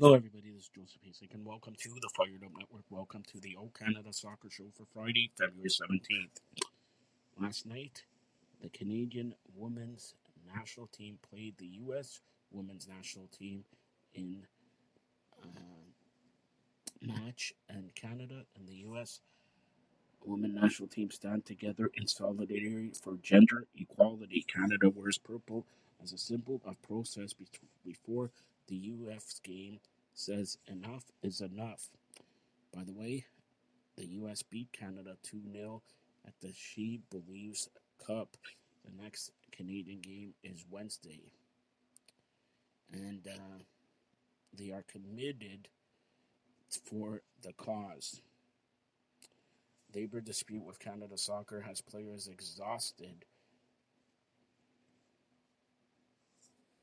Hello, everybody. This is Joseph Hasek, and welcome to the Fired Up Network. Welcome to the O Canada Soccer Show for Friday, February 17th. Last night, the Canadian women's national team played the U.S. women's national team in a match, and Canada and the U.S. women national team stand together in solidarity for gender equality. Canada wears purple as a symbol of process before the U.S. game says enough is enough. By the way, the U.S. beat Canada 2 0 at the She Believes Cup. The next Canadian game is Wednesday. And uh, they are committed for the cause. Labor dispute with Canada Soccer has players exhausted